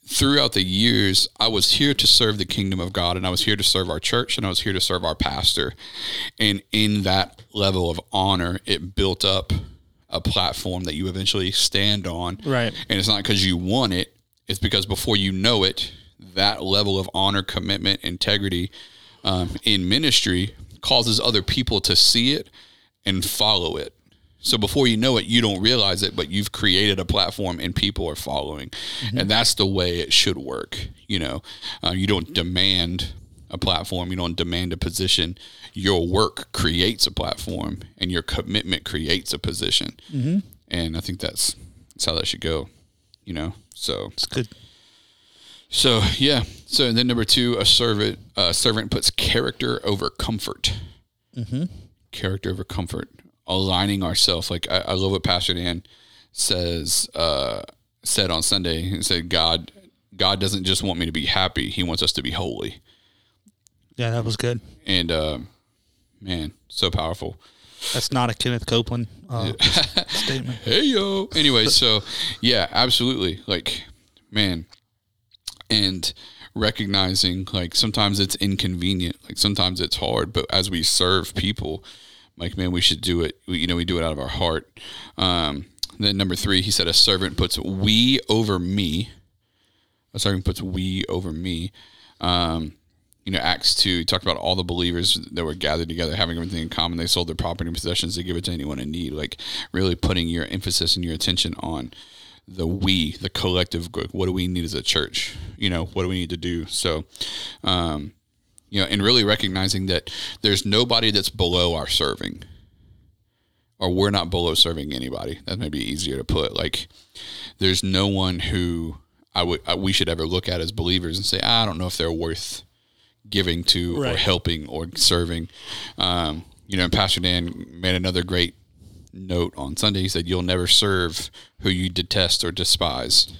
throughout the years, I was here to serve the kingdom of God, and I was here to serve our church, and I was here to serve our pastor. And in that level of honor, it built up a platform that you eventually stand on. Right. And it's not because you want it; it's because before you know it, that level of honor, commitment, integrity um, in ministry causes other people to see it and follow it. So before you know it, you don't realize it, but you've created a platform and people are following, and that's the way it should work. You know, uh, you don't demand a platform, you don't demand a position. Your work creates a platform, and your commitment creates a position. Mm-hmm. And I think that's that's how that should go. You know, so It's good. So yeah. So then number two, a servant a servant puts character over comfort. Mm-hmm. Character over comfort, aligning ourselves. Like I, I love what Pastor Dan says uh, said on Sunday. He said, "God, God doesn't just want me to be happy; He wants us to be holy." Yeah, that was good. And uh, man, so powerful. That's not a Kenneth Copeland uh, statement. hey yo anyway so yeah absolutely like man and recognizing like sometimes it's inconvenient like sometimes it's hard but as we serve people like man we should do it we, you know we do it out of our heart um then number three he said a servant puts we over me a servant puts we over me um you know, Acts 2, he talked about all the believers that were gathered together, having everything in common. They sold their property and possessions to give it to anyone in need. Like, really putting your emphasis and your attention on the we, the collective good. What do we need as a church? You know, what do we need to do? So, um, you know, and really recognizing that there's nobody that's below our serving, or we're not below serving anybody. That may be easier to put. Like, there's no one who I would I, we should ever look at as believers and say, I don't know if they're worth giving to or helping or serving. Um, you know, and Pastor Dan made another great note on Sunday. He said, "You'll never serve who you detest or despise."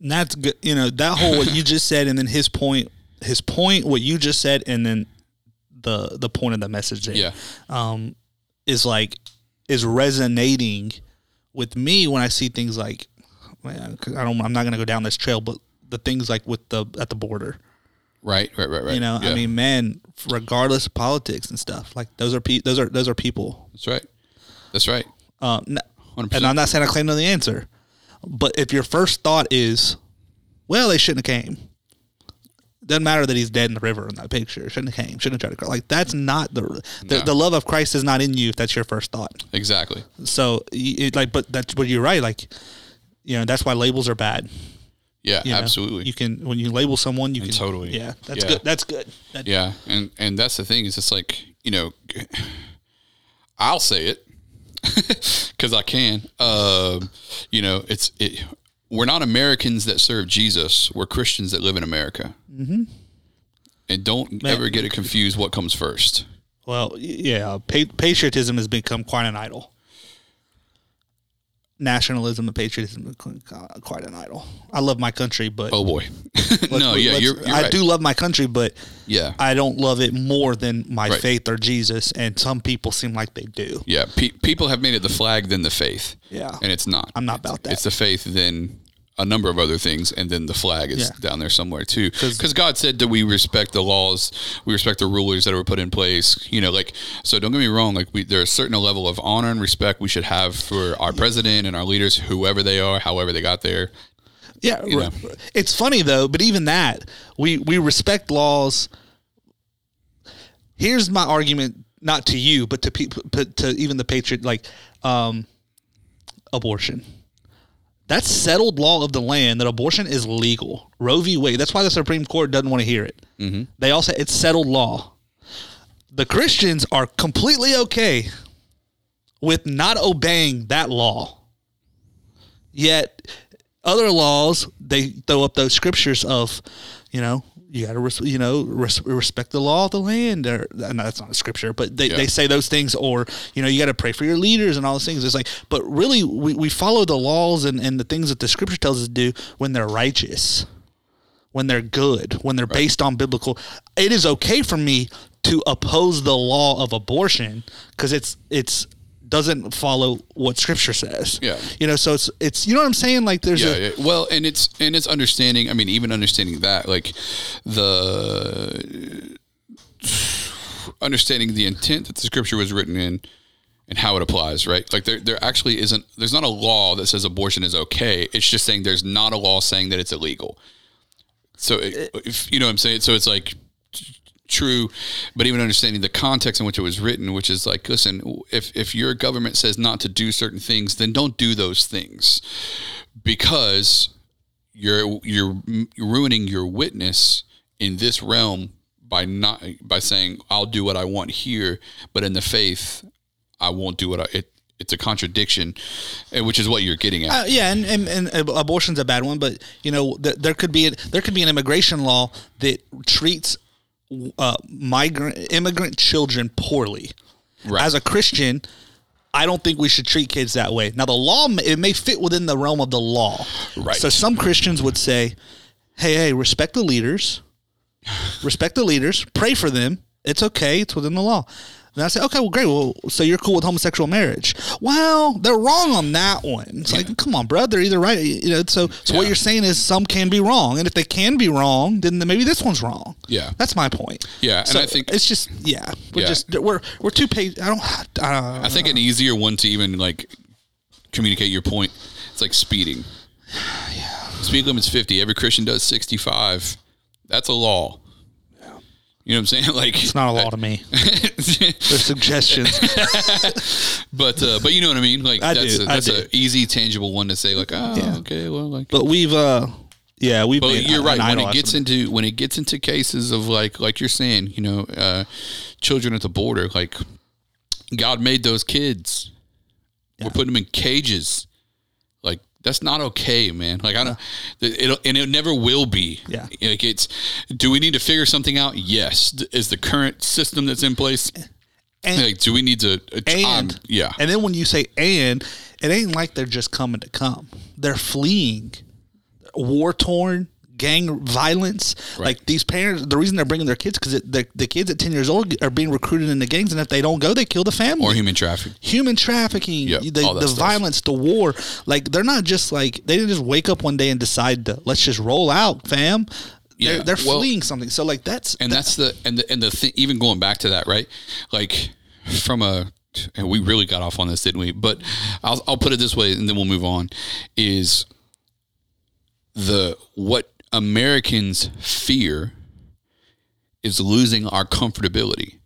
And that's good. You know, that whole what you just said, and then his point, his point, what you just said, and then the the point of the message there. Yeah, um, is like is resonating with me when I see things like man, I don't I'm not gonna go down this trail, but the things like with the at the border, right, right, right, right. you know, Yeah, I mean, man, regardless of politics and stuff, like those are pe- those are those are people. that's right. That's right. Um, and I'm not saying I claim to the answer, but if your first thought is, well, they shouldn't have came. Doesn't matter that he's dead in the river in that picture. Shouldn't have came. Shouldn't have tried to. Like that's not the the, No. the love of Christ is not in you if that's your first thought. Exactly. So it, like, but that's but you're right. Like, you know, that's why labels are bad. Yeah, you know? absolutely. You can when you label someone, you can totally. Yeah, that's Yeah. good. That's good. That, Yeah, and and that's the thing is it's like you know, I'll say it because I can. Um, you know, it's it. We're not Americans that serve Jesus. We're Christians that live in America. Mm-hmm. And don't ever get it confused. What comes first? Well, yeah, pa- patriotism has become quite an idol. Nationalism and patriotism quite an idol. I love my country, but Oh boy, no, yeah, you're, you're I right. do love my country, but Yeah, I don't love it more than my Right. faith or Jesus. And some people seem like they do. yeah. Pe- people have made it the flag, then the faith. Yeah. and it's not. I'm not about that. It's the faith, then a number of other things, and then the flag is Yeah. down there somewhere too. Because God said that we respect the laws, we respect the rulers that were put in place. You know, like so. Don't get me wrong. Like we, there's a certain level of honor and respect we should have for our president and our leaders, whoever they are, however they got there. Yeah, You know. it's funny though, but even that we we respect laws. Here's my argument, not to you, but to people, but to even the patriot, like um, abortion. That's settled law of the land that abortion is legal. Roe v. Wade. That's why the Supreme Court doesn't want to hear it. Mm-hmm. They all say it's settled law. The Christians are completely okay with not obeying that law. Yet other laws, they throw up those scriptures of, you know, you got to, res- you know, res- respect the law of the land. Or no, that's not a scripture, but they, Yeah. they say those things. Or you know, you got to pray for your leaders and all those things. It's like, but really, we, we follow the laws and, and the things that the scripture tells us to do when they're righteous, when they're good, when they're based on biblical. It is okay for me to oppose the law of abortion because it's it's doesn't follow what scripture says. Yeah. you know, so it's it's you know what I'm saying. Like there's yeah, a yeah. Well, and it's and it's understanding. I mean, even understanding that, like the understanding the intent that the scripture was written in and how it applies, right? Like there, there actually isn't. There's not a law that says abortion is okay. It's just saying there's not a law saying that it's illegal. So, it, if you know what I'm saying, so it's like true, but even understanding the context in which it was written, which is like, listen, if if your government says not to do certain things, then don't do those things, because you're you're ruining your witness in this realm by not by saying I'll do what I want here, but in the faith I won't do what I. It, it's a contradiction, eh, which is what you're getting at. Uh, yeah, and, and, and ab- abortion's a bad one, but you know th- there could be a, there could be an immigration law that treats uh, migrant immigrant children poorly. Right. As a Christian, I don't think we should treat kids that way. Now the law it may fit within the realm of the law. Right. So some Christians would say, "Hey, hey, respect the leaders, respect the leaders, pray for them. It's okay. It's within the law." And I say, okay, well, great. Well, so you're cool with homosexual marriage? Well, they're wrong on that one. It's like, come on, bro. They're either right, you know. So, so what you're saying is some can be wrong, and if they can be wrong, then maybe this one's wrong. Yeah. that's my point. Yeah, and I think- it's just, yeah, we're Yeah. just we're we're too paid. I don't. Uh, I think an easier one to even like communicate your point. It's like speeding. Yeah. Speed limit's fifty. Every Christian does sixty-five. That's a law. You know what I'm saying? Like it's not a law to me. There's suggestions. but uh, but you know what I mean. Like I that's do, a, that's do. a easy, tangible one to say. Like oh, Yeah. okay, well, like. but we've, uh yeah, we've. But been you're right. When it gets into when it gets into cases of like like you're saying, you know, uh, children at the border, like God made those kids. We're putting them in cages. That's not okay, man. Like I don't. It and it never will be. Yeah. Like it's. Do we need to figure something out? Yes. Is the current system that's in place? and, Like, do we need to? uh, um, and yeah. and then when you say and, it ain't like they're just coming to come. They're fleeing, war torn, gang violence. Like these parents, the reason they're bringing their kids because the the kids at ten years old are being recruited into gangs, and if they don't go, they kill the family. or human trafficking. human trafficking, Yep, the, the violence, the war. Like they're not just like they didn't just wake up one day and decide to let's just roll out, fam. Yeah, They're, they're well- fleeing something. So like that's and that's the and the and the thing even going back to that right like from a and we really got off on this didn't we but I'll, I'll put it this way and then we'll move on is the what americans fear is losing our comfortability.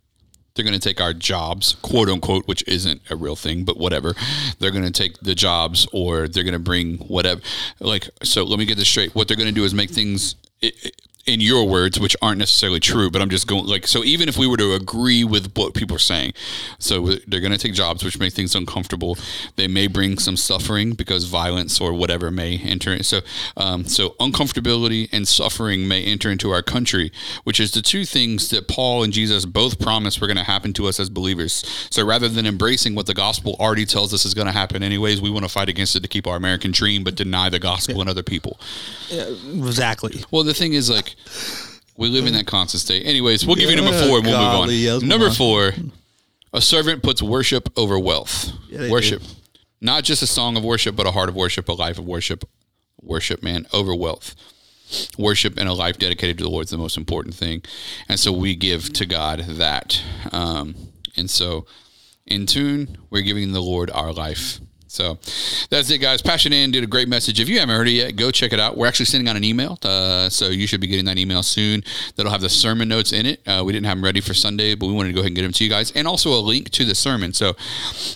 They're going to take our jobs quote unquote which isn't a real thing but whatever. They're going to take the jobs or they're going to bring whatever like so let me get this straight. What they're going to do is make things i- i- in your words which aren't necessarily true but i'm just going like so even if we were to agree with what people are saying so they're going to take jobs which make things uncomfortable. They may bring some suffering because violence or whatever may enter so um, so uncomfortability and suffering may enter into our country which is the two things that paul and jesus both promised were going to happen to us as believers. So rather than embracing what the gospel already tells us is going to happen anyways we want to fight against it to keep our american dream but deny the gospel and other people. Exactly. well, the thing is, like, we live in that constant state. Anyways, we'll give you number four and we'll yeah, move on. Number four, a servant puts worship over wealth. they worship. Not just a song of worship, but a heart of worship, a life of worship. Worship, man, over wealth. Worship and a life dedicated to the Lord is the most important thing. And so we give to God that. Um, and so in tune, we're giving the Lord our life. So that's it, guys. Pastor Dan did a great message. If you haven't heard it yet, go check it out. We're actually sending out an email, uh, so you should be getting that email soon. That'll have the sermon notes in it. Uh, we didn't have them ready for Sunday, but we wanted to go ahead and get them to you guys, and also a link to the sermon. So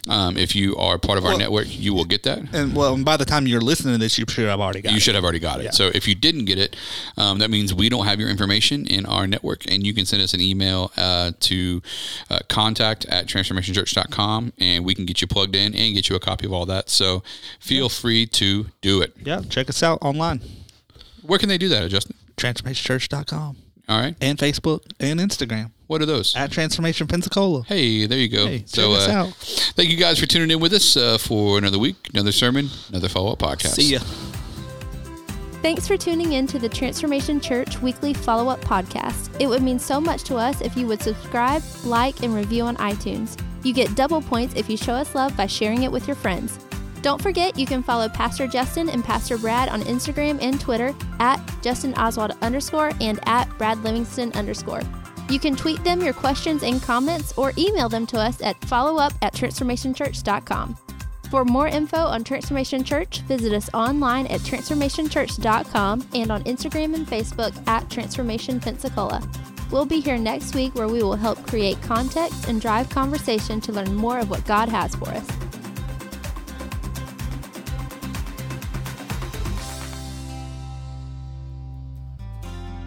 um, if you are part of our Well- network, you will get that. And well, by the time you're listening to this, you sure I've already got You it. should have already got it. So if you didn't get it, um, that means we don't have your information in our network, and you can send us an email uh, to uh, contact at transformationchurch.com, and we can get you plugged in and get you a copy of all that. So feel free to do it. Yeah, check us out online. Where can they do that, Justin? TransformationChurch.com All right. and Facebook and Instagram What are those? at Transformation Pensacola. Hey, there you go. Hey, so, check us uh, out. thank you guys for tuning in with us uh, for another week, another sermon, another follow up podcast. See ya. Thanks for tuning in to the Transformation Church weekly follow up podcast. It would mean so much to us if you would subscribe, like, and review on iTunes. You get double points if you show us love by sharing it with your friends. Don't forget, you can follow Pastor Justin and Pastor Brad on Instagram and Twitter at Justin Oswald underscore and at Brad Livingston underscore. You can tweet them your questions and comments or email them to us at followup at transformationchurch.com. For more info on Transformation Church, visit us online at transformationchurch.com and on Instagram and Facebook at Transformation Pensacola. We'll be here next week where we will help create context and drive conversation to learn more of what God has for us.